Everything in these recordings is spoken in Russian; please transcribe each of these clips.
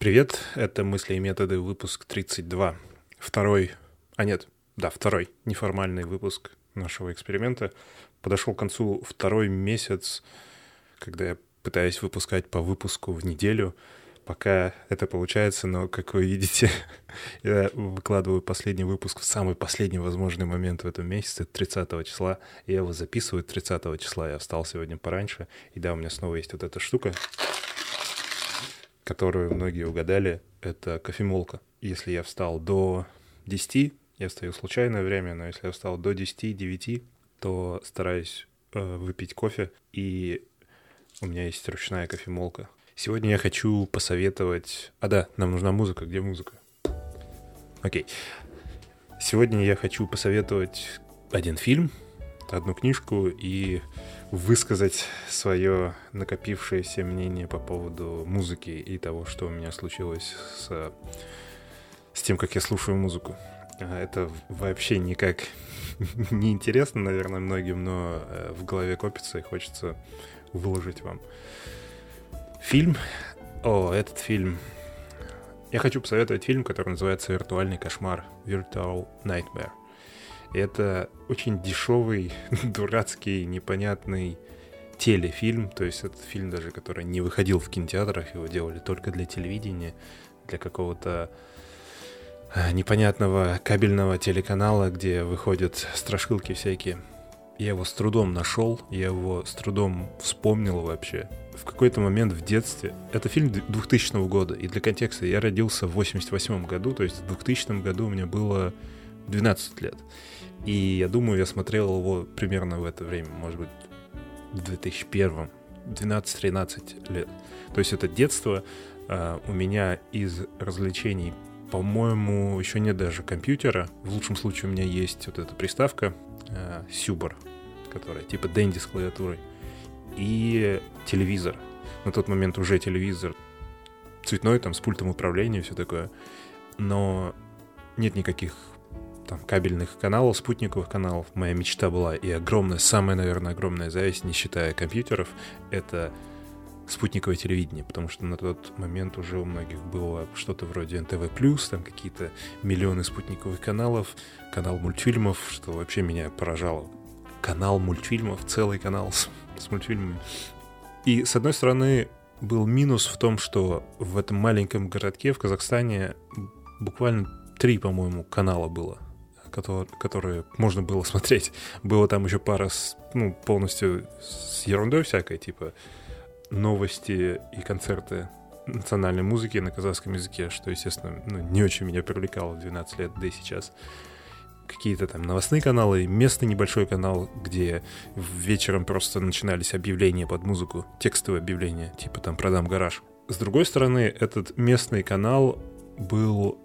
Привет, это «Мысли и методы», выпуск 32. Второй, а нет, да, второй неформальный выпуск нашего эксперимента. Подошел к концу второй месяц, когда я пытаюсь выпускать по выпуску в неделю. Пока это получается, но, как вы видите, я выкладываю последний выпуск в самый последний возможный момент в этом месяце, 30 числа. Я его записываю 30 числа, я встал сегодня пораньше. И да, у меня снова есть вот эта штука которую многие угадали, это кофемолка. Если я встал до 10, я встаю в случайное время, но если я встал до 10-9, то стараюсь э, выпить кофе, и у меня есть ручная кофемолка. Сегодня я хочу посоветовать... А да, нам нужна музыка. Где музыка? Окей. Сегодня я хочу посоветовать один фильм, одну книжку и высказать свое накопившееся мнение по поводу музыки и того, что у меня случилось с, с тем, как я слушаю музыку. А, это вообще никак не интересно, наверное, многим, но э, в голове копится и хочется выложить вам. Фильм. О, этот фильм. Я хочу посоветовать фильм, который называется «Виртуальный кошмар» Virtual Nightmare. Это очень дешевый, дурацкий, непонятный телефильм, то есть этот фильм даже, который не выходил в кинотеатрах, его делали только для телевидения, для какого-то а, непонятного кабельного телеканала, где выходят страшилки всякие. Я его с трудом нашел, я его с трудом вспомнил вообще. В какой-то момент в детстве... Это фильм 2000 года, и для контекста я родился в 88 году, то есть в 2000 году у меня было 12 лет. И я думаю, я смотрел его примерно в это время, может быть, в 2001, 12-13 лет. То есть это детство. Uh, у меня из развлечений, по-моему, еще нет даже компьютера. В лучшем случае у меня есть вот эта приставка uh, Сюбар, которая типа Дэнди с клавиатурой. И телевизор. На тот момент уже телевизор цветной, там, с пультом управления все такое. Но нет никаких там, кабельных каналов, спутниковых каналов. Моя мечта была и огромная, самая, наверное, огромная зависть, не считая компьютеров, это спутниковое телевидение, потому что на тот момент уже у многих было что-то вроде НТВ+, там какие-то миллионы спутниковых каналов, канал мультфильмов, что вообще меня поражало. Канал мультфильмов, целый канал с, с мультфильмами. И, с одной стороны, был минус в том, что в этом маленьком городке в Казахстане буквально три, по-моему, канала было которые, которые можно было смотреть. Было там еще пара, с, ну, полностью с ерундой всякой, типа новости и концерты национальной музыки на казахском языке, что, естественно, ну, не очень меня привлекало в 12 лет, да и сейчас. Какие-то там новостные каналы, местный небольшой канал, где вечером просто начинались объявления под музыку, текстовые объявления, типа там «Продам гараж». С другой стороны, этот местный канал был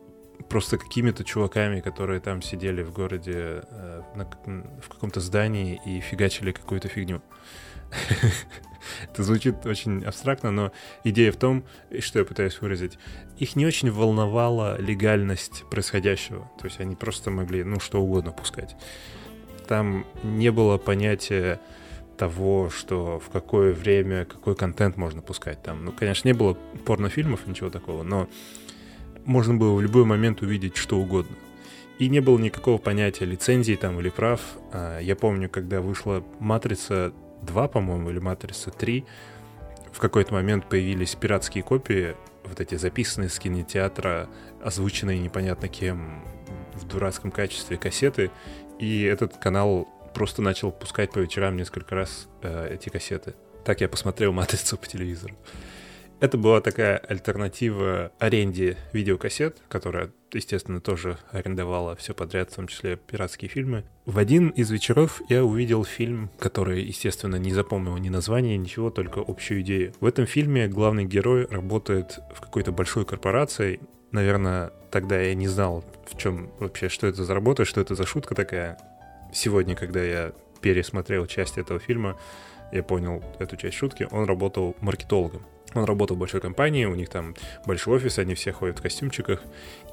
просто какими-то чуваками, которые там сидели в городе э, на, в каком-то здании и фигачили какую-то фигню. Это звучит очень абстрактно, но идея в том, что я пытаюсь выразить, их не очень волновала легальность происходящего. То есть они просто могли, ну, что угодно пускать. Там не было понятия того, что в какое время какой контент можно пускать. Там, ну, конечно, не было порнофильмов, ничего такого, но можно было в любой момент увидеть что угодно. И не было никакого понятия лицензии там или прав. А, я помню, когда вышла «Матрица 2», по-моему, или «Матрица 3», в какой-то момент появились пиратские копии, вот эти записанные с кинотеатра, озвученные непонятно кем в дурацком качестве кассеты, и этот канал просто начал пускать по вечерам несколько раз э, эти кассеты. Так я посмотрел «Матрицу» по телевизору. Это была такая альтернатива аренде видеокассет, которая, естественно, тоже арендовала все подряд, в том числе пиратские фильмы. В один из вечеров я увидел фильм, который, естественно, не запомнил ни название, ничего, только общую идею. В этом фильме главный герой работает в какой-то большой корпорации. Наверное, тогда я не знал, в чем вообще, что это за работа, что это за шутка такая. Сегодня, когда я пересмотрел часть этого фильма, я понял эту часть шутки, он работал маркетологом. Он работал в большой компании, у них там большой офис, они все ходят в костюмчиках.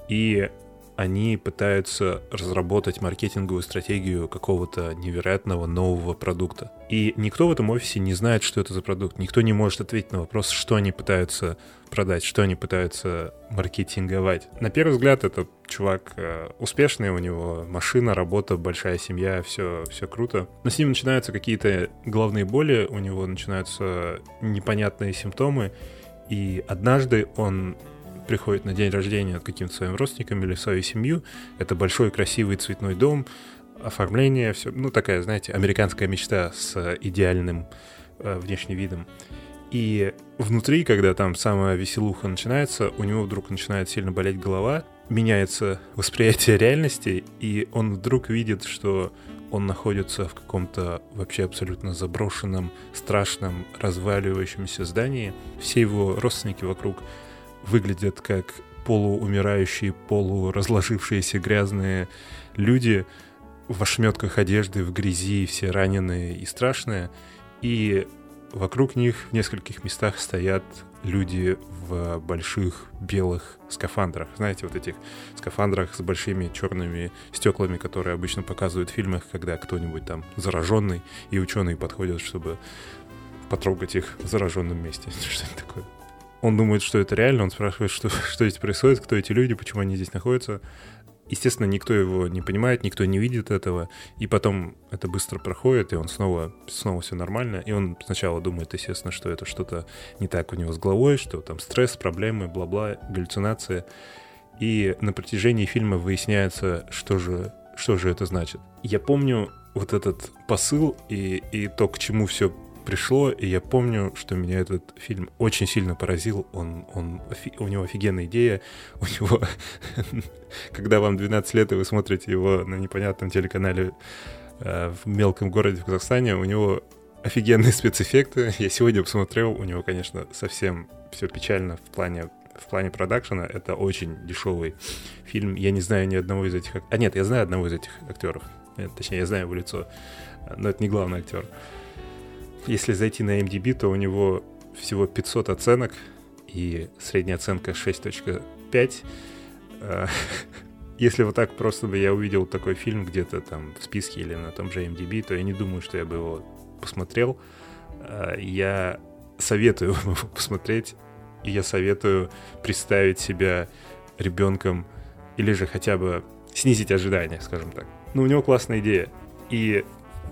И они пытаются разработать маркетинговую стратегию какого-то невероятного нового продукта. И никто в этом офисе не знает, что это за продукт. Никто не может ответить на вопрос, что они пытаются продать, что они пытаются маркетинговать. На первый взгляд, это чувак э, успешный, у него машина, работа, большая семья, все, все круто. Но с ним начинаются какие-то головные боли, у него начинаются непонятные симптомы, и однажды он приходит на день рождения к каким-то своим родственникам или свою семью. Это большой красивый цветной дом, оформление, все, ну такая, знаете, американская мечта с идеальным э, внешним видом. И внутри, когда там самая веселуха начинается, у него вдруг начинает сильно болеть голова, меняется восприятие реальности, и он вдруг видит, что он находится в каком-то вообще абсолютно заброшенном, страшном, разваливающемся здании. Все его родственники вокруг выглядят как полуумирающие, полуразложившиеся грязные люди в ошметках одежды, в грязи, все раненые и страшные. И вокруг них в нескольких местах стоят люди в больших белых скафандрах. Знаете, вот этих скафандрах с большими черными стеклами, которые обычно показывают в фильмах, когда кто-нибудь там зараженный, и ученые подходят, чтобы потрогать их в зараженном месте. Что-нибудь такое. Он думает, что это реально, он спрашивает, что, что здесь происходит, кто эти люди, почему они здесь находятся. Естественно, никто его не понимает, никто не видит этого, и потом это быстро проходит, и он снова, снова все нормально, и он сначала думает, естественно, что это что-то не так у него с головой, что там стресс, проблемы, бла-бла, галлюцинации, и на протяжении фильма выясняется, что же, что же это значит. Я помню вот этот посыл и, и то, к чему все пришло, и я помню, что меня этот фильм очень сильно поразил. Он, он, у него офигенная идея. У него, когда вам 12 лет, и вы смотрите его на непонятном телеканале э, в мелком городе в Казахстане, у него офигенные спецэффекты. Я сегодня посмотрел, у него, конечно, совсем все печально в плане в плане продакшена. Это очень дешевый фильм. Я не знаю ни одного из этих... А нет, я знаю одного из этих актеров. Э, точнее, я знаю его лицо. Но это не главный актер. Если зайти на MDB, то у него всего 500 оценок, и средняя оценка 6.5. А, если вот так просто бы я увидел такой фильм где-то там в списке или на том же MDB, то я не думаю, что я бы его посмотрел. А, я советую его посмотреть, и я советую представить себя ребенком или же хотя бы снизить ожидания, скажем так. Но у него классная идея. И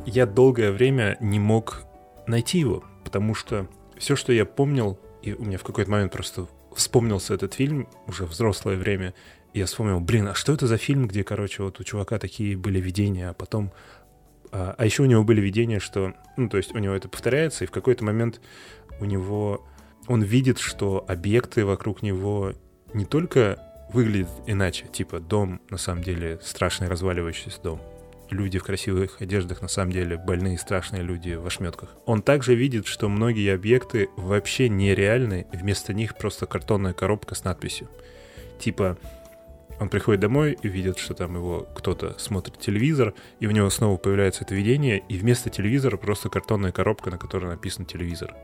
я долгое время не мог найти его, потому что все, что я помнил, и у меня в какой-то момент просто вспомнился этот фильм уже взрослое время, и я вспомнил, блин, а что это за фильм, где, короче, вот у чувака такие были видения, а потом... А, а еще у него были видения, что... Ну, то есть у него это повторяется, и в какой-то момент у него... Он видит, что объекты вокруг него не только выглядят иначе, типа дом, на самом деле, страшный разваливающийся дом, люди в красивых одеждах на самом деле больные страшные люди в ошметках. Он также видит, что многие объекты вообще нереальны, вместо них просто картонная коробка с надписью. Типа, он приходит домой и видит, что там его кто-то смотрит телевизор, и у него снова появляется это видение, и вместо телевизора просто картонная коробка, на которой написан телевизор.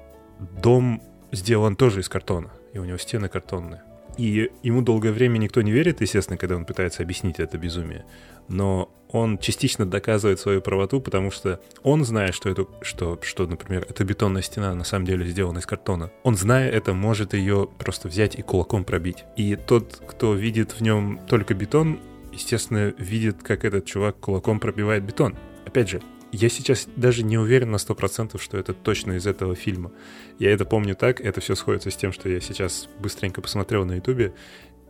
Дом сделан тоже из картона, и у него стены картонные. И ему долгое время никто не верит, естественно, когда он пытается объяснить это безумие но он частично доказывает свою правоту, потому что он знает, что это, что, что, например, эта бетонная стена на самом деле сделана из картона. Он, зная это, может ее просто взять и кулаком пробить. И тот, кто видит в нем только бетон, естественно, видит, как этот чувак кулаком пробивает бетон. Опять же, я сейчас даже не уверен на 100%, что это точно из этого фильма. Я это помню так, это все сходится с тем, что я сейчас быстренько посмотрел на ютубе.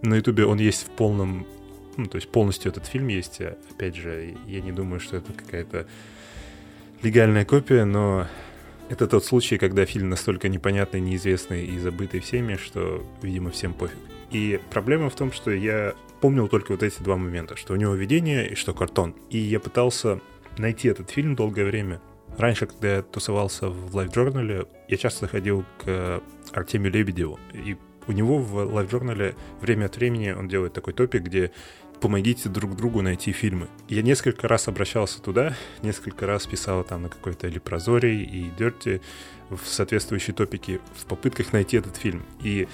На ютубе он есть в полном ну, то есть полностью этот фильм есть. А, опять же, я не думаю, что это какая-то легальная копия, но это тот случай, когда фильм настолько непонятный, неизвестный и забытый всеми, что, видимо, всем пофиг. И проблема в том, что я помнил только вот эти два момента, что у него видение и что картон. И я пытался найти этот фильм долгое время. Раньше, когда я тусовался в Life Journal, я часто ходил к Артемию Лебедеву. И у него в Life Journal время от времени он делает такой топик, где помогите друг другу найти фильмы. Я несколько раз обращался туда, несколько раз писал там на какой-то или Прозорий и Дерти в соответствующие топики в попытках найти этот фильм. И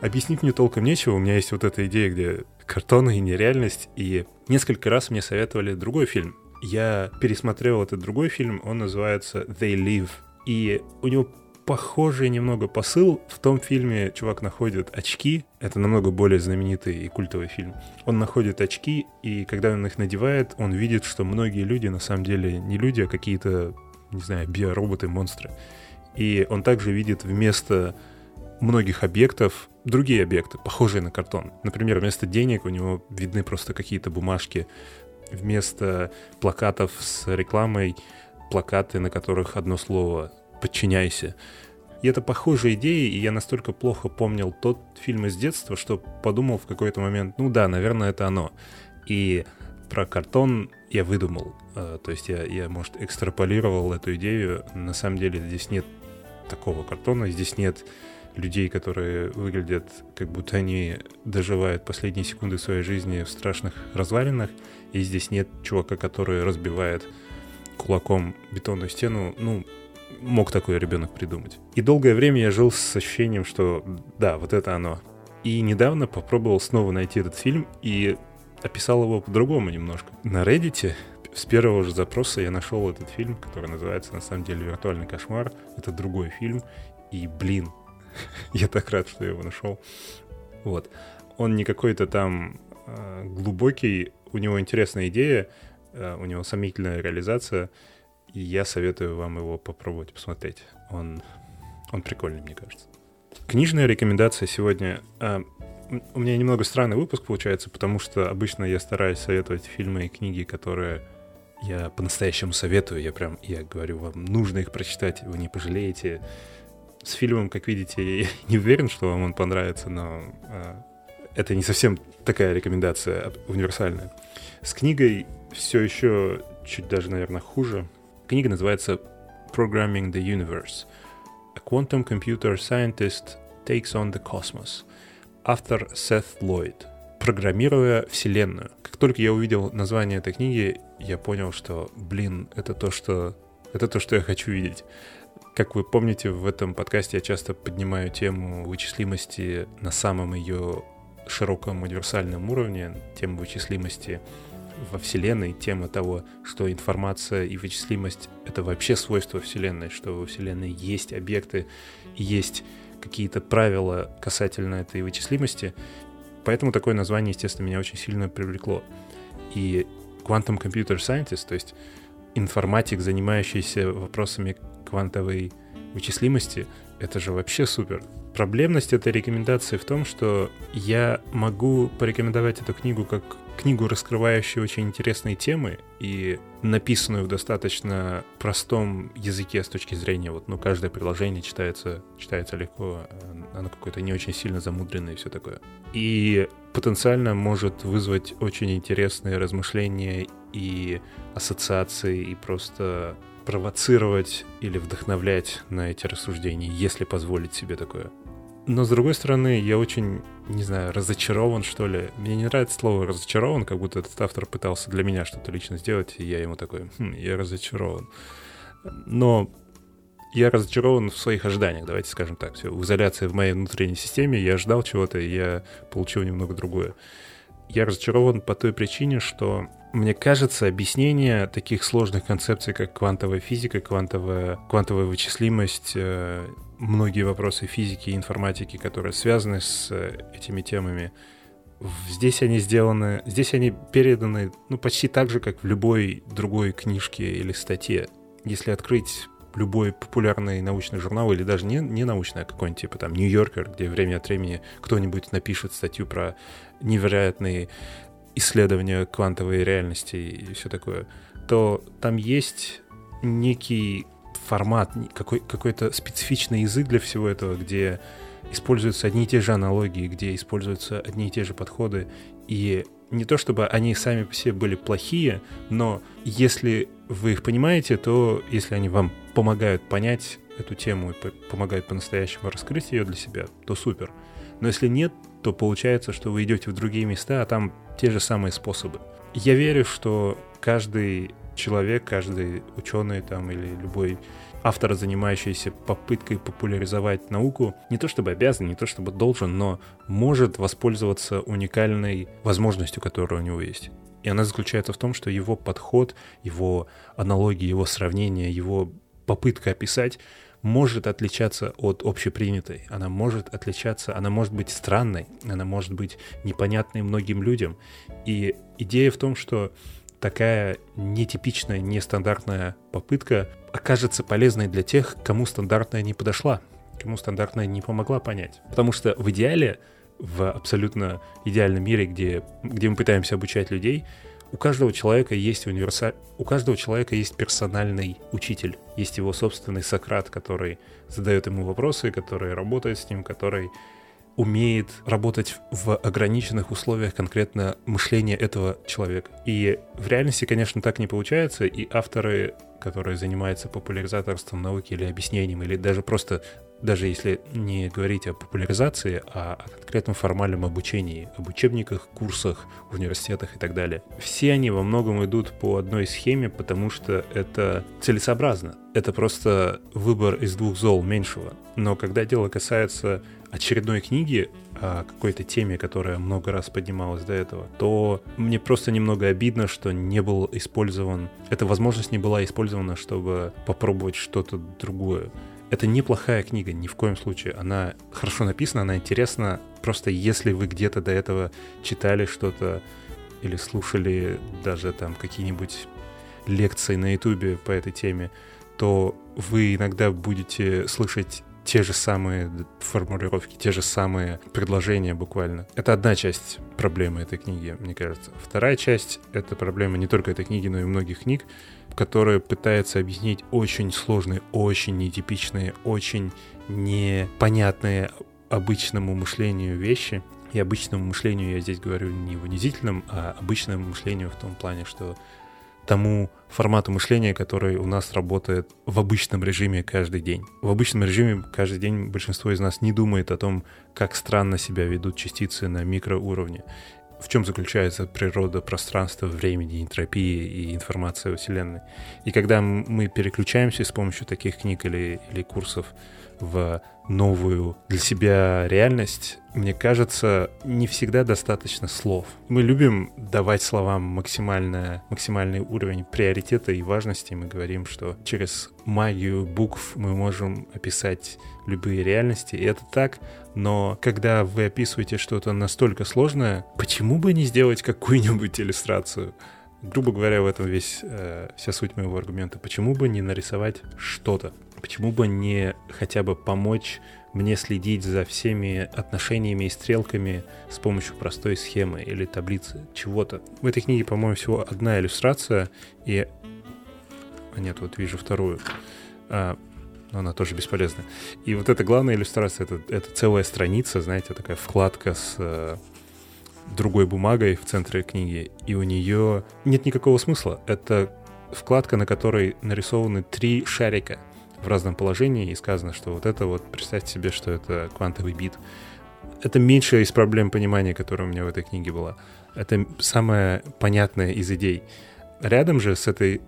объяснить мне толком нечего. У меня есть вот эта идея, где картон и нереальность. И несколько раз мне советовали другой фильм. Я пересмотрел этот другой фильм, он называется «They Live». И у него похожий немного посыл. В том фильме чувак находит очки. Это намного более знаменитый и культовый фильм. Он находит очки, и когда он их надевает, он видит, что многие люди на самом деле не люди, а какие-то, не знаю, биороботы, монстры. И он также видит вместо многих объектов другие объекты, похожие на картон. Например, вместо денег у него видны просто какие-то бумажки, вместо плакатов с рекламой плакаты, на которых одно слово подчиняйся. И это похожая идея, и я настолько плохо помнил тот фильм из детства, что подумал в какой-то момент, ну да, наверное, это оно. И про картон я выдумал. Э, то есть я, я, может, экстраполировал эту идею. На самом деле здесь нет такого картона, здесь нет людей, которые выглядят, как будто они доживают последние секунды своей жизни в страшных развалинах, и здесь нет чувака, который разбивает кулаком бетонную стену. Ну, мог такой ребенок придумать. И долгое время я жил с ощущением, что да, вот это оно. И недавно попробовал снова найти этот фильм и описал его по-другому немножко. На Reddit с первого же запроса я нашел этот фильм, который называется на самом деле «Виртуальный кошмар». Это другой фильм. И, блин, я так рад, что я его нашел. Вот. Он не какой-то там глубокий, у него интересная идея, э, у него сомнительная реализация — и я советую вам его попробовать посмотреть. Он, он прикольный, мне кажется. Книжная рекомендация сегодня. А, у меня немного странный выпуск получается, потому что обычно я стараюсь советовать фильмы и книги, которые я по-настоящему советую. Я прям, я говорю вам, нужно их прочитать, вы не пожалеете. С фильмом, как видите, я не уверен, что вам он понравится, но это не совсем такая рекомендация универсальная. С книгой все еще чуть даже, наверное, хуже. Книга называется Programming the Universe. A Quantum Computer Scientist Takes on the Cosmos. Автор Сет Ллойд. Программируя Вселенную. Как только я увидел название этой книги, я понял, что, блин, это то, что, это то, что я хочу видеть. Как вы помните, в этом подкасте я часто поднимаю тему вычислимости на самом ее широком универсальном уровне, тему вычислимости во Вселенной, тема того, что информация и вычислимость — это вообще свойство Вселенной, что во Вселенной есть объекты, есть какие-то правила касательно этой вычислимости. Поэтому такое название, естественно, меня очень сильно привлекло. И Quantum Computer Scientist, то есть информатик, занимающийся вопросами квантовой вычислимости, это же вообще супер. Проблемность этой рекомендации в том, что я могу порекомендовать эту книгу как книгу, раскрывающую очень интересные темы и написанную в достаточно простом языке с точки зрения, вот, ну, каждое приложение читается, читается легко, оно какое-то не очень сильно замудренное и все такое. И потенциально может вызвать очень интересные размышления и ассоциации, и просто провоцировать или вдохновлять на эти рассуждения, если позволить себе такое. Но с другой стороны, я очень, не знаю, разочарован, что ли. Мне не нравится слово разочарован, как будто этот автор пытался для меня что-то лично сделать, и я ему такой, хм, я разочарован. Но я разочарован в своих ожиданиях, давайте скажем так. Все, в изоляции в моей внутренней системе я ждал чего-то, и я получил немного другое. Я разочарован по той причине, что мне кажется, объяснение таких сложных концепций, как квантовая физика, квантовая, квантовая вычислимость, э, многие вопросы физики и информатики, которые связаны с э, этими темами, здесь они сделаны, здесь они переданы, ну, почти так же, как в любой другой книжке или статье. Если открыть любой популярный научный журнал, или даже не, не научный, а какой-нибудь типа там Нью-Йоркер, где время от времени кто-нибудь напишет статью про невероятные исследования квантовой реальности и все такое, то там есть некий формат, какой, какой-то специфичный язык для всего этого, где используются одни и те же аналогии, где используются одни и те же подходы. И не то чтобы они сами по себе были плохие, но если вы их понимаете, то если они вам помогают понять эту тему и помогают по-настоящему раскрыть ее для себя, то супер. Но если нет, то получается, что вы идете в другие места, а там те же самые способы. Я верю, что каждый человек, каждый ученый там или любой автор, занимающийся попыткой популяризовать науку, не то чтобы обязан, не то чтобы должен, но может воспользоваться уникальной возможностью, которая у него есть. И она заключается в том, что его подход, его аналогии, его сравнения, его попытка описать может отличаться от общепринятой. Она может отличаться, она может быть странной, она может быть непонятной многим людям. И идея в том, что такая нетипичная, нестандартная попытка окажется полезной для тех, кому стандартная не подошла, кому стандартная не помогла понять. Потому что в идеале, в абсолютно идеальном мире, где, где мы пытаемся обучать людей, у каждого человека есть универсаль... у каждого человека есть персональный учитель, есть его собственный Сократ, который задает ему вопросы, который работает с ним, который умеет работать в ограниченных условиях конкретно мышления этого человека. И в реальности, конечно, так не получается, и авторы, которые занимаются популяризаторством науки или объяснением, или даже просто даже если не говорить о популяризации, а о конкретном формальном обучении, об учебниках, курсах, университетах и так далее. Все они во многом идут по одной схеме, потому что это целесообразно. Это просто выбор из двух зол меньшего. Но когда дело касается очередной книги о какой-то теме, которая много раз поднималась до этого, то мне просто немного обидно, что не был использован, эта возможность не была использована, чтобы попробовать что-то другое. Это неплохая книга, ни в коем случае. Она хорошо написана, она интересна. Просто если вы где-то до этого читали что-то или слушали даже там какие-нибудь лекции на ютубе по этой теме, то вы иногда будете слышать те же самые формулировки, те же самые предложения буквально. Это одна часть проблемы этой книги, мне кажется. Вторая часть — это проблема не только этой книги, но и многих книг, которая пытается объяснить очень сложные, очень нетипичные, очень непонятные обычному мышлению вещи. И обычному мышлению я здесь говорю не в унизительном, а обычному мышлению в том плане, что тому формату мышления, который у нас работает в обычном режиме каждый день. В обычном режиме каждый день большинство из нас не думает о том, как странно себя ведут частицы на микроуровне. В чем заключается природа пространства, времени, энтропии и информации о Вселенной. И когда мы переключаемся с помощью таких книг или, или курсов в новую для себя реальность, мне кажется, не всегда достаточно слов. Мы любим давать словам максимальное, максимальный уровень приоритета и важности. Мы говорим, что через магию букв мы можем описать любые реальности, и это так, но когда вы описываете что-то настолько сложное, почему бы не сделать какую-нибудь иллюстрацию? Грубо говоря, в этом весь, э, вся суть моего аргумента. Почему бы не нарисовать что-то? Почему бы не хотя бы помочь мне следить за всеми отношениями и стрелками с помощью простой схемы или таблицы чего-то? В этой книге, по-моему, всего одна иллюстрация, и... А нет, вот вижу вторую. А, но она тоже бесполезна. И вот эта главная иллюстрация, это, это целая страница, знаете, такая вкладка с э, другой бумагой в центре книги, и у нее нет никакого смысла. Это вкладка, на которой нарисованы три шарика в разном положении и сказано, что вот это вот, представьте себе, что это квантовый бит. Это меньшая из проблем понимания, которая у меня в этой книге была. Это самая понятная из идей. Рядом же с этой,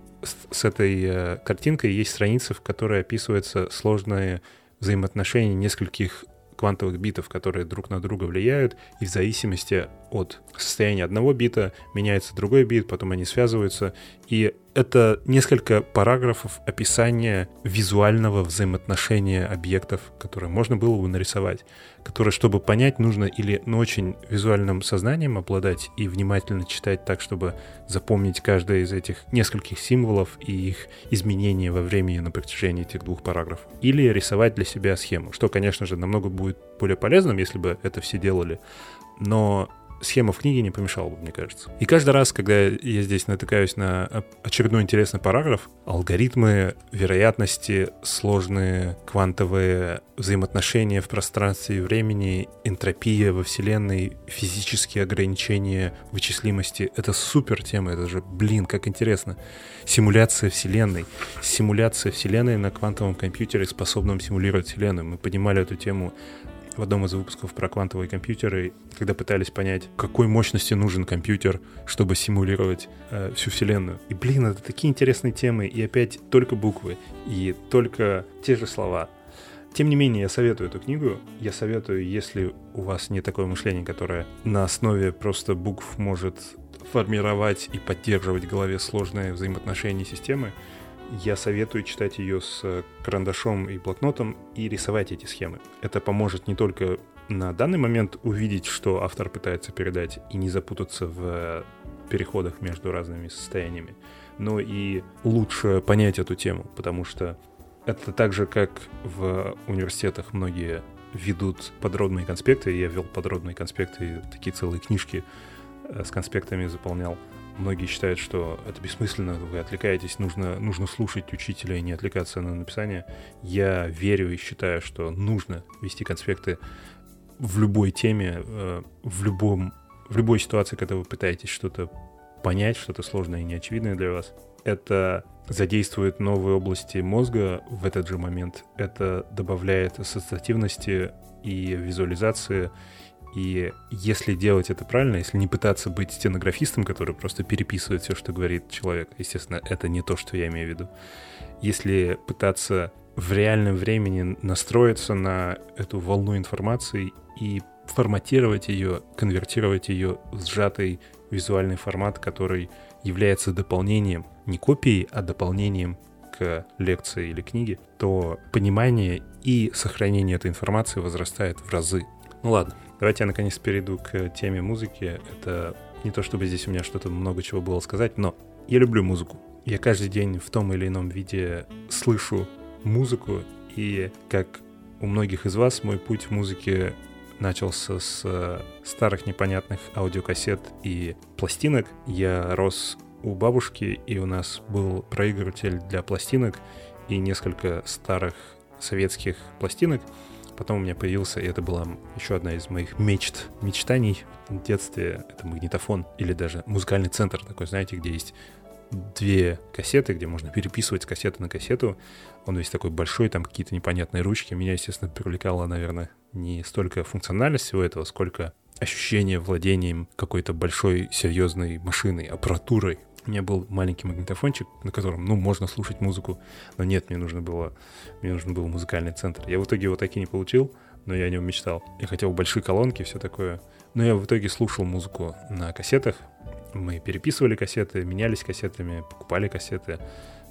с этой э, картинкой есть страница, в которой описываются сложные взаимоотношения нескольких квантовых битов, которые друг на друга влияют, и в зависимости от состояния одного бита меняется другой бит, потом они связываются, и это несколько параграфов описания визуального взаимоотношения объектов, которые можно было бы нарисовать, которые, чтобы понять, нужно или ну, очень визуальным сознанием обладать и внимательно читать так, чтобы запомнить каждое из этих нескольких символов и их изменения во времени на протяжении этих двух параграфов. Или рисовать для себя схему, что, конечно же, намного будет более полезным, если бы это все делали. Но схема в книге не помешала бы, мне кажется. И каждый раз, когда я здесь натыкаюсь на очередной интересный параграф, алгоритмы, вероятности, сложные квантовые взаимоотношения в пространстве и времени, энтропия во Вселенной, физические ограничения вычислимости — это супер тема, это же, блин, как интересно. Симуляция Вселенной. Симуляция Вселенной на квантовом компьютере, способном симулировать Вселенную. Мы поднимали эту тему в одном из выпусков про квантовые компьютеры, когда пытались понять, какой мощности нужен компьютер, чтобы симулировать э, всю Вселенную. И, блин, это такие интересные темы, и опять только буквы, и только те же слова. Тем не менее, я советую эту книгу. Я советую, если у вас не такое мышление, которое на основе просто букв может формировать и поддерживать в голове сложные взаимоотношения системы, я советую читать ее с э, карандашом и блокнотом и рисовать эти схемы. Это поможет не только на данный момент увидеть, что автор пытается передать, и не запутаться в переходах между разными состояниями, но и лучше понять эту тему, потому что это так же, как в университетах многие ведут подробные конспекты. Я вел подробные конспекты, такие целые книжки э, с конспектами заполнял. Многие считают, что это бессмысленно, вы отвлекаетесь, нужно, нужно слушать учителя и не отвлекаться на написание. Я верю и считаю, что нужно вести конспекты в любой теме, э, в, любом, в любой ситуации, когда вы пытаетесь что-то понять, что-то сложное и неочевидное для вас. Это задействует новые области мозга в этот же момент. Это добавляет ассоциативности и визуализации, и если делать это правильно, если не пытаться быть стенографистом, который просто переписывает все, что говорит человек, естественно, это не то, что я имею в виду. Если пытаться в реальном времени настроиться на эту волну информации и форматировать ее, конвертировать ее в сжатый визуальный формат, который является дополнением, не копией, а дополнением к лекции или книге, то понимание и сохранение этой информации возрастает в разы. Ну ладно, Давайте я наконец перейду к теме музыки. Это не то, чтобы здесь у меня что-то много чего было сказать, но я люблю музыку. Я каждый день в том или ином виде слышу музыку, и как у многих из вас, мой путь в музыке начался с э, старых непонятных аудиокассет и пластинок. Я рос у бабушки, и у нас был проигрыватель для пластинок и несколько старых советских пластинок — Потом у меня появился, и это была еще одна из моих мечт, мечтаний в детстве. Это магнитофон или даже музыкальный центр такой, знаете, где есть две кассеты, где можно переписывать с кассеты на кассету. Он весь такой большой, там какие-то непонятные ручки. Меня, естественно, привлекало, наверное, не столько функциональность всего этого, сколько ощущение владением какой-то большой серьезной машиной, аппаратурой. У меня был маленький магнитофончик, на котором, ну, можно слушать музыку, но нет, мне нужно было, мне нужен был музыкальный центр. Я в итоге его таки не получил, но я о нем мечтал. Я хотел большие колонки, все такое. Но я в итоге слушал музыку на кассетах. Мы переписывали кассеты, менялись кассетами, покупали кассеты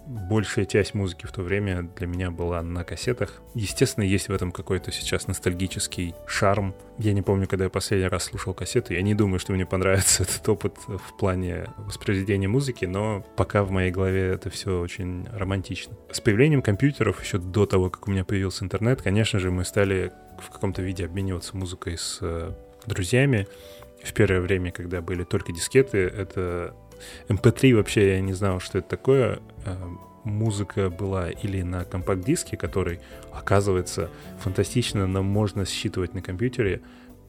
большая часть музыки в то время для меня была на кассетах. Естественно, есть в этом какой-то сейчас ностальгический шарм. Я не помню, когда я последний раз слушал кассету. Я не думаю, что мне понравится этот опыт в плане воспроизведения музыки, но пока в моей голове это все очень романтично. С появлением компьютеров, еще до того, как у меня появился интернет, конечно же, мы стали в каком-то виде обмениваться музыкой с э, друзьями. В первое время, когда были только дискеты, это MP3 вообще я не знал, что это такое. Э, музыка была или на компакт-диске, который, оказывается, фантастично, но можно считывать на компьютере,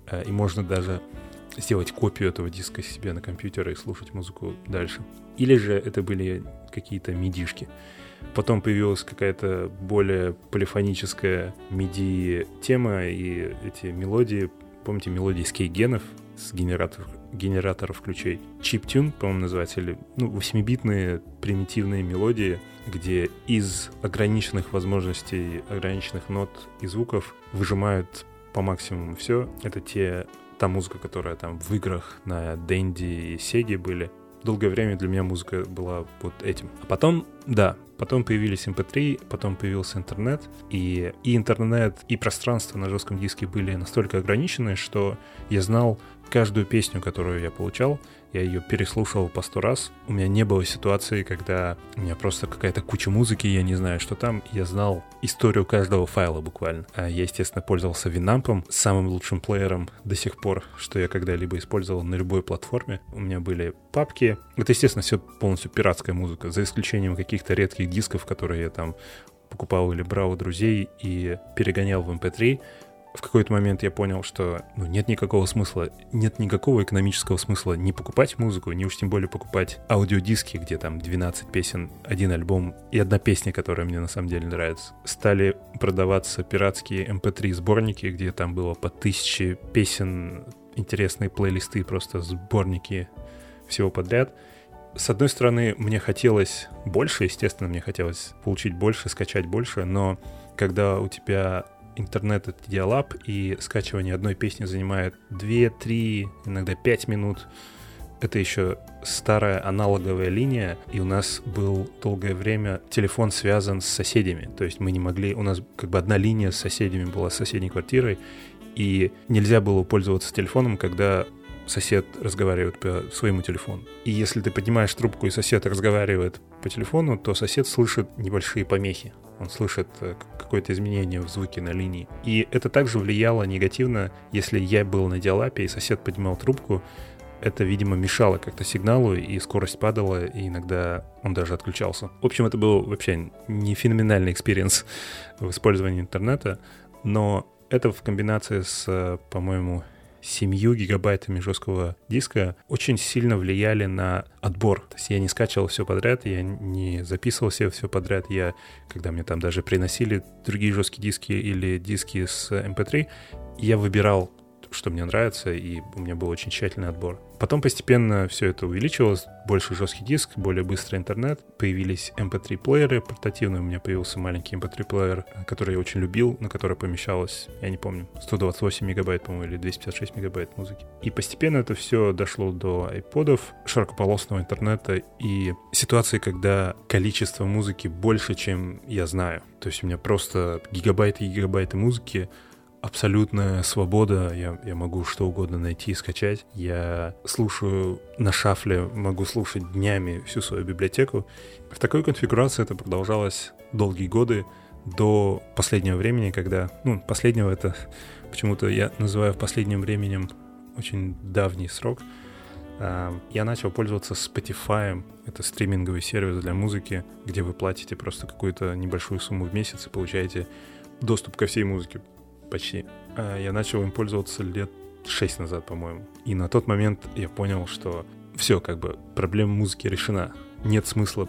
э, и можно даже сделать копию этого диска себе на компьютере и слушать музыку дальше. Или же это были какие-то мидишки. Потом появилась какая-то более полифоническая MIDI-тема, и эти мелодии, помните, мелодии с кейгенов, с генераторов, генераторов ключей. Чиптюн, по-моему, называется, или ну, 8-битные примитивные мелодии, где из ограниченных возможностей, ограниченных нот и звуков выжимают по максимуму все. Это те, та музыка, которая там в играх на Дэнди и Сеге были. Долгое время для меня музыка была вот этим. А потом, да, потом появились MP3, эм потом появился интернет, и, и интернет, и пространство на жестком диске были настолько ограничены, что я знал каждую песню, которую я получал, я ее переслушивал по сто раз. У меня не было ситуации, когда у меня просто какая-то куча музыки, я не знаю, что там. Я знал историю каждого файла буквально. А я, естественно, пользовался Винампом, самым лучшим плеером до сих пор, что я когда-либо использовал на любой платформе. У меня были папки. Это, естественно, все полностью пиратская музыка, за исключением каких-то редких дисков, которые я там покупал или брал у друзей и перегонял в MP3. В какой-то момент я понял, что ну, нет никакого смысла, нет никакого экономического смысла не покупать музыку, не уж тем более покупать аудиодиски, где там 12 песен, один альбом и одна песня, которая мне на самом деле нравится. Стали продаваться пиратские MP3 эм сборники, где там было по тысяче песен, интересные плейлисты, просто сборники всего подряд. С одной стороны, мне хотелось больше, естественно, мне хотелось получить больше, скачать больше, но когда у тебя интернет — это диалап, и скачивание одной песни занимает 2, 3, иногда 5 минут, это еще старая аналоговая линия, и у нас был долгое время телефон связан с соседями. То есть мы не могли... У нас как бы одна линия с соседями была с соседней квартирой, и нельзя было пользоваться телефоном, когда сосед разговаривает по своему телефону. И если ты поднимаешь трубку, и сосед разговаривает по телефону, то сосед слышит небольшие помехи. Он слышит э, какое-то изменение в звуке на линии. И это также влияло негативно, если я был на диалапе, и сосед поднимал трубку, это, видимо, мешало как-то сигналу, и скорость падала, и иногда он даже отключался. В общем, это был вообще не феноменальный experience в использовании интернета, но это в комбинации с, по-моему, 7 гигабайтами жесткого диска очень сильно влияли на отбор. То есть я не скачивал все подряд, я не записывал себе все подряд. Я, когда мне там даже приносили другие жесткие диски или диски с MP3, я выбирал что мне нравится, и у меня был очень тщательный отбор. Потом постепенно все это увеличилось, больше жесткий диск, более быстрый интернет, появились MP3-плееры эм портативные, у меня появился маленький MP3-плеер, эм который я очень любил, на который помещалось, я не помню, 128 мегабайт, по-моему, или 256 мегабайт музыки. И постепенно это все дошло до айподов, широкополосного интернета и ситуации, когда количество музыки больше, чем я знаю. То есть у меня просто гигабайты и гигабайты музыки, абсолютная свобода, я, я могу что угодно найти и скачать. Я слушаю на шафле, могу слушать днями всю свою библиотеку. В такой конфигурации это продолжалось долгие годы, до последнего времени, когда... Ну, последнего это почему-то я называю в последнем временем очень давний срок. А, я начал пользоваться Spotify. Это стриминговый сервис для музыки, где вы платите просто какую-то небольшую сумму в месяц и получаете доступ ко всей музыке почти. А я начал им пользоваться лет 6 назад, по-моему. И на тот момент я понял, что все, как бы, проблема музыки решена. Нет смысла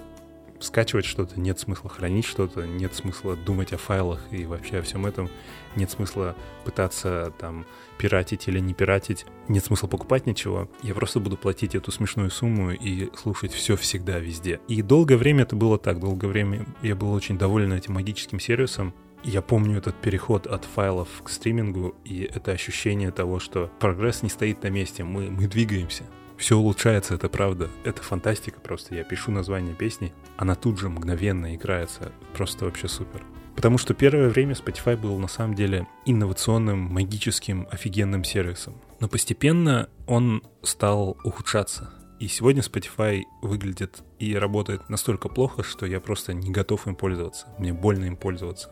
скачивать что-то, нет смысла хранить что-то, нет смысла думать о файлах и вообще о всем этом, нет смысла пытаться там пиратить или не пиратить, нет смысла покупать ничего. Я просто буду платить эту смешную сумму и слушать все всегда везде. И долгое время это было так, долгое время я был очень доволен этим магическим сервисом, я помню этот переход от файлов к стримингу и это ощущение того, что прогресс не стоит на месте, мы, мы двигаемся. Все улучшается, это правда. Это фантастика просто. Я пишу название песни, она тут же мгновенно играется. Просто вообще супер. Потому что первое время Spotify был на самом деле инновационным, магическим, офигенным сервисом. Но постепенно он стал ухудшаться. И сегодня Spotify выглядит и работает настолько плохо, что я просто не готов им пользоваться. Мне больно им пользоваться.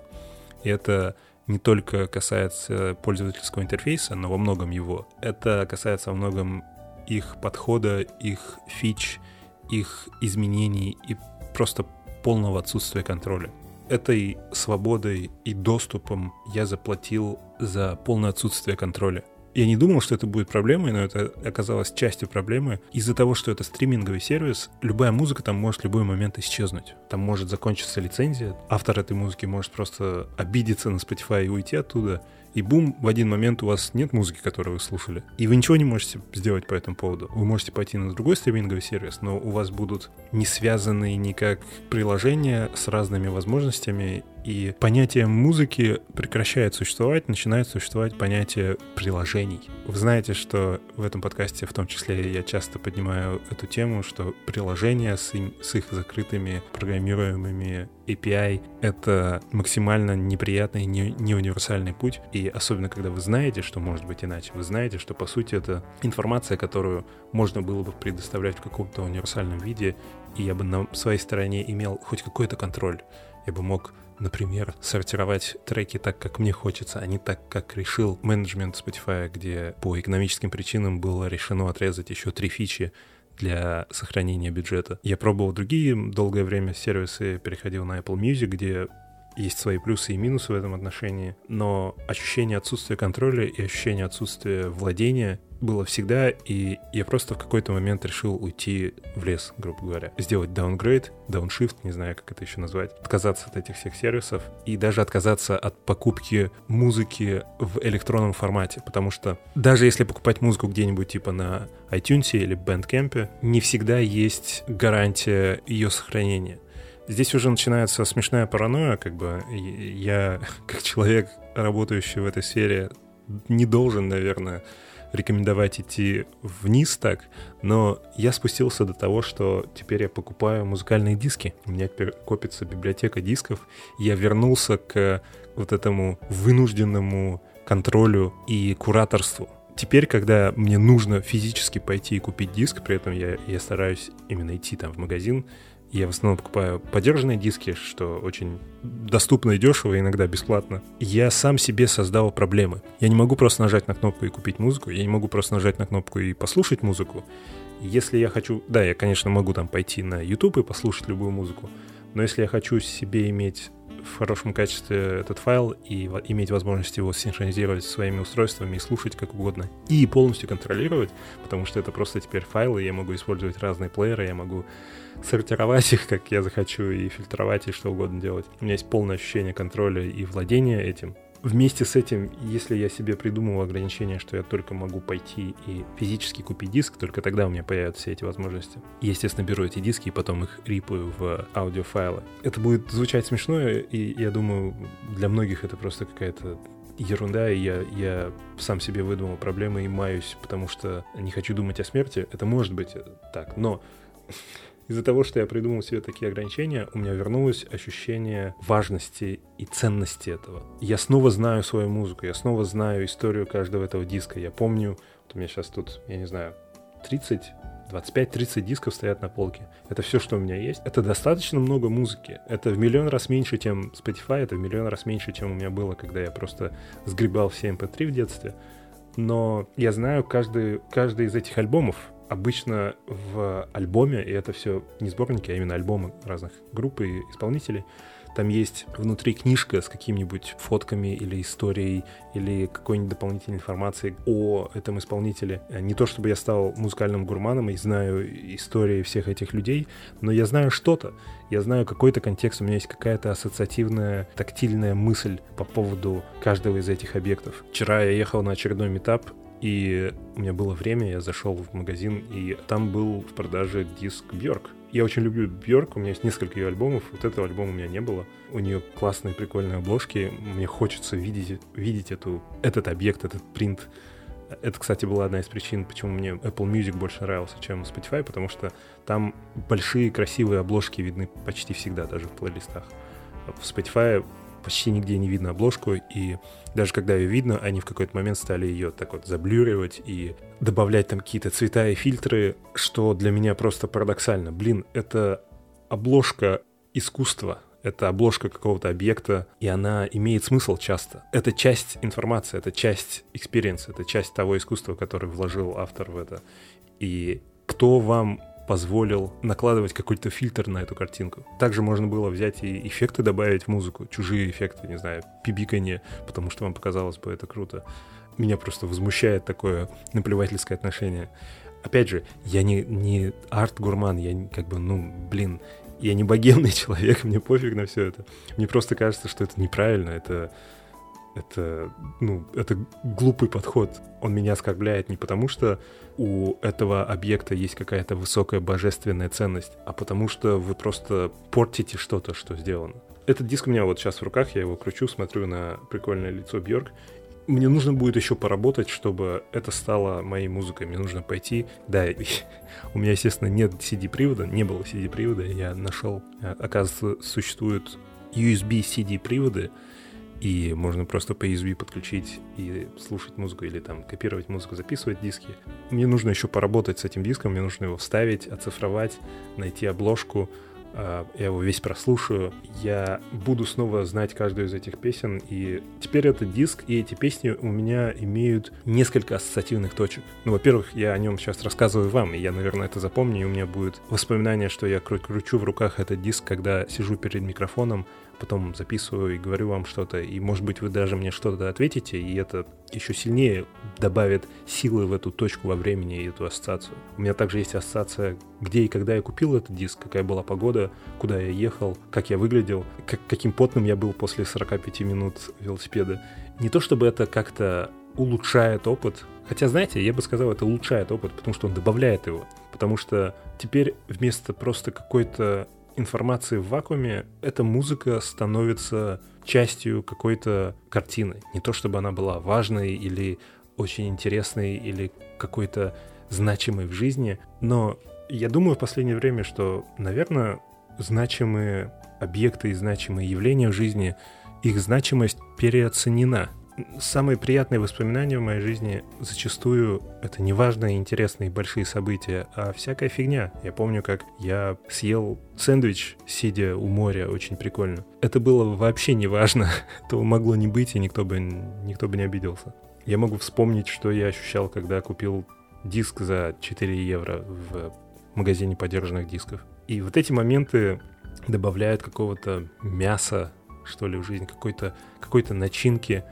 И это не только касается пользовательского интерфейса, но во многом его. Это касается во многом их подхода, их фич, их изменений и просто полного отсутствия контроля. Этой свободой и доступом я заплатил за полное отсутствие контроля. Я не думал, что это будет проблемой, но это оказалось частью проблемы. Из-за того, что это стриминговый сервис, любая музыка там может в любой момент исчезнуть. Там может закончиться лицензия, автор этой музыки может просто обидеться на Spotify и уйти оттуда, и бум, в один момент у вас нет музыки, которую вы слушали. И вы ничего не можете сделать по этому поводу. Вы можете пойти на другой стриминговый сервис, но у вас будут не связанные никак приложения с разными возможностями, и понятие музыки прекращает существовать, начинает существовать понятие приложений. Вы знаете, что в этом подкасте в том числе я часто поднимаю эту тему, что приложения с, им, с их закрытыми программируемыми API — это максимально неприятный, не, не универсальный путь. И особенно, когда вы знаете, что может быть иначе, вы знаете, что, по сути, это информация, которую можно было бы предоставлять в каком-то универсальном виде, и я бы на своей стороне имел хоть какой-то контроль. Я бы мог например, сортировать треки так, как мне хочется, а не так, как решил менеджмент Spotify, где по экономическим причинам было решено отрезать еще три фичи для сохранения бюджета. Я пробовал другие долгое время сервисы, переходил на Apple Music, где есть свои плюсы и минусы в этом отношении, но ощущение отсутствия контроля и ощущение отсутствия владения было всегда, и я просто в какой-то момент решил уйти в лес, грубо говоря. Сделать downgrade, downshift, не знаю, как это еще назвать, отказаться от этих всех сервисов и даже отказаться от покупки музыки в электронном формате, потому что даже если покупать музыку где-нибудь типа на iTunes или Bandcamp, не всегда есть гарантия ее сохранения. Здесь уже начинается смешная паранойя, как бы я, как человек, работающий в этой сфере, не должен, наверное, рекомендовать идти вниз так, но я спустился до того, что теперь я покупаю музыкальные диски. У меня теперь копится библиотека дисков. Я вернулся к вот этому вынужденному контролю и кураторству. Теперь, когда мне нужно физически пойти и купить диск, при этом я, я стараюсь именно идти там в магазин, я в основном покупаю подержанные диски, что очень доступно и дешево, иногда бесплатно. Я сам себе создал проблемы. Я не могу просто нажать на кнопку и купить музыку, я не могу просто нажать на кнопку и послушать музыку. Если я хочу... Да, я, конечно, могу там пойти на YouTube и послушать любую музыку, но если я хочу себе иметь в хорошем качестве этот файл и иметь возможность его синхронизировать со своими устройствами и слушать как угодно. И полностью контролировать, потому что это просто теперь файлы, я могу использовать разные плееры, я могу сортировать их, как я захочу, и фильтровать, и что угодно делать. У меня есть полное ощущение контроля и владения этим. Вместе с этим, если я себе придумал ограничение, что я только могу пойти и физически купить диск, только тогда у меня появятся все эти возможности. Я, естественно, беру эти диски и потом их рипаю в аудиофайлы. Это будет звучать смешно, и я думаю, для многих это просто какая-то ерунда, и я, я сам себе выдумал проблемы и маюсь, потому что не хочу думать о смерти. Это может быть так, но из-за того, что я придумал себе такие ограничения, у меня вернулось ощущение важности и ценности этого. Я снова знаю свою музыку, я снова знаю историю каждого этого диска. Я помню, вот у меня сейчас тут, я не знаю, 30 25-30 дисков стоят на полке. Это все, что у меня есть. Это достаточно много музыки. Это в миллион раз меньше, чем Spotify, это в миллион раз меньше, чем у меня было, когда я просто сгребал все MP3 в детстве. Но я знаю каждый, каждый из этих альбомов, обычно в альбоме, и это все не сборники, а именно альбомы разных групп и исполнителей, там есть внутри книжка с какими-нибудь фотками или историей, или какой-нибудь дополнительной информацией о этом исполнителе. Не то чтобы я стал музыкальным гурманом и знаю истории всех этих людей, но я знаю что-то. Я знаю какой-то контекст, у меня есть какая-то ассоциативная, тактильная мысль по поводу каждого из этих объектов. Вчера я ехал на очередной метап, и у меня было время, я зашел в магазин, и там был в продаже диск Бьорк. Я очень люблю Бьорк, у меня есть несколько ее альбомов, вот этого альбома у меня не было. У нее классные, прикольные обложки, мне хочется видеть, видеть эту, этот объект, этот принт. Это, кстати, была одна из причин, почему мне Apple Music больше нравился, чем Spotify, потому что там большие красивые обложки видны почти всегда, даже в плейлистах. В Spotify почти нигде не видно обложку, и даже когда ее видно, они в какой-то момент стали ее так вот заблюривать и добавлять там какие-то цвета и фильтры, что для меня просто парадоксально. Блин, это обложка искусства, это обложка какого-то объекта, и она имеет смысл часто. Это часть информации, это часть experience а, это часть того искусства, которое вложил автор в это. И кто вам позволил накладывать какой-то фильтр на эту картинку. Также можно было взять и эффекты добавить в музыку, чужие эффекты, не знаю, пибиканье, потому что вам показалось бы это круто. Меня просто возмущает такое наплевательское отношение. Опять же, я не, не арт-гурман, я как бы, ну, блин, я не богемный человек, мне пофиг на все это. Мне просто кажется, что это неправильно, это это, ну, это глупый подход. Он меня оскорбляет не потому, что у этого объекта есть какая-то высокая божественная ценность, а потому что вы просто портите что-то, что сделано. Этот диск у меня вот сейчас в руках, я его кручу, смотрю на прикольное лицо Бьорк. Мне нужно будет еще поработать, чтобы это стало моей музыкой. Мне нужно пойти. Да, у меня, естественно, нет CD-привода, не было CD-привода. Я нашел, оказывается, существуют USB CD-приводы, и можно просто по USB подключить и слушать музыку или там копировать музыку, записывать диски. Мне нужно еще поработать с этим диском, мне нужно его вставить, оцифровать, найти обложку, а, я его весь прослушаю, я буду снова знать каждую из этих песен, и теперь этот диск и эти песни у меня имеют несколько ассоциативных точек. Ну, во-первых, я о нем сейчас рассказываю вам, и я, наверное, это запомню, и у меня будет воспоминание, что я кру- кручу в руках этот диск, когда сижу перед микрофоном, потом записываю и говорю вам что-то, и, может быть, вы даже мне что-то ответите, и это еще сильнее добавит силы в эту точку во времени и эту ассоциацию. У меня также есть ассоциация, где и когда я купил этот диск, какая была погода, куда я ехал, как я выглядел, как, каким потным я был после 45 минут велосипеда. Не то чтобы это как-то улучшает опыт, хотя, знаете, я бы сказал, это улучшает опыт, потому что он добавляет его. Потому что теперь вместо просто какой-то информации в вакууме, эта музыка становится частью какой-то картины. Не то чтобы она была важной или очень интересной или какой-то значимой в жизни, но я думаю в последнее время, что, наверное, значимые объекты и значимые явления в жизни, их значимость переоценена самые приятные воспоминания в моей жизни зачастую это не важные, интересные, большие события, а всякая фигня. Я помню, как я съел сэндвич, сидя у моря, очень прикольно. Это было вообще не важно, этого могло не быть, и никто бы, никто бы не обиделся. Я могу вспомнить, что я ощущал, когда купил диск за 4 евро в магазине подержанных дисков. И вот эти моменты добавляют какого-то мяса, что ли, в жизнь, какой-то какой начинки,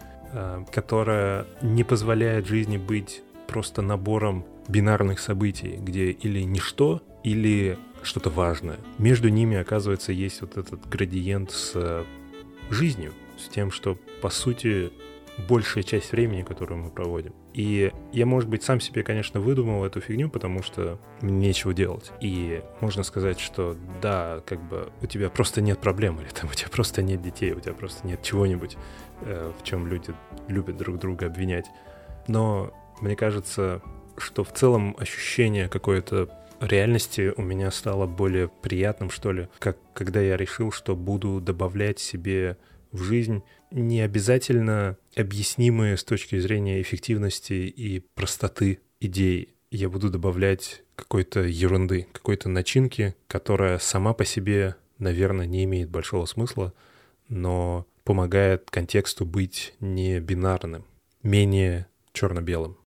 которая не позволяет жизни быть просто набором бинарных событий, где или ничто, или что-то важное. Между ними, оказывается, есть вот этот градиент с э, жизнью, с тем, что, по сути, большая часть времени, которую мы проводим. И я, может быть, сам себе, конечно, выдумал эту фигню, потому что нечего делать. И можно сказать, что да, как бы у тебя просто нет проблем, или там у тебя просто нет детей, у тебя просто нет чего-нибудь, э, в чем люди любят друг друга обвинять. Но мне кажется, что в целом ощущение какое-то реальности у меня стало более приятным, что ли, как когда я решил, что буду добавлять себе в жизнь не обязательно объяснимые с точки зрения эффективности и простоты идей. Я буду добавлять какой-то ерунды, какой-то начинки, которая сама по себе, наверное, не имеет большого смысла, но помогает контексту быть не бинарным, менее черно-белым.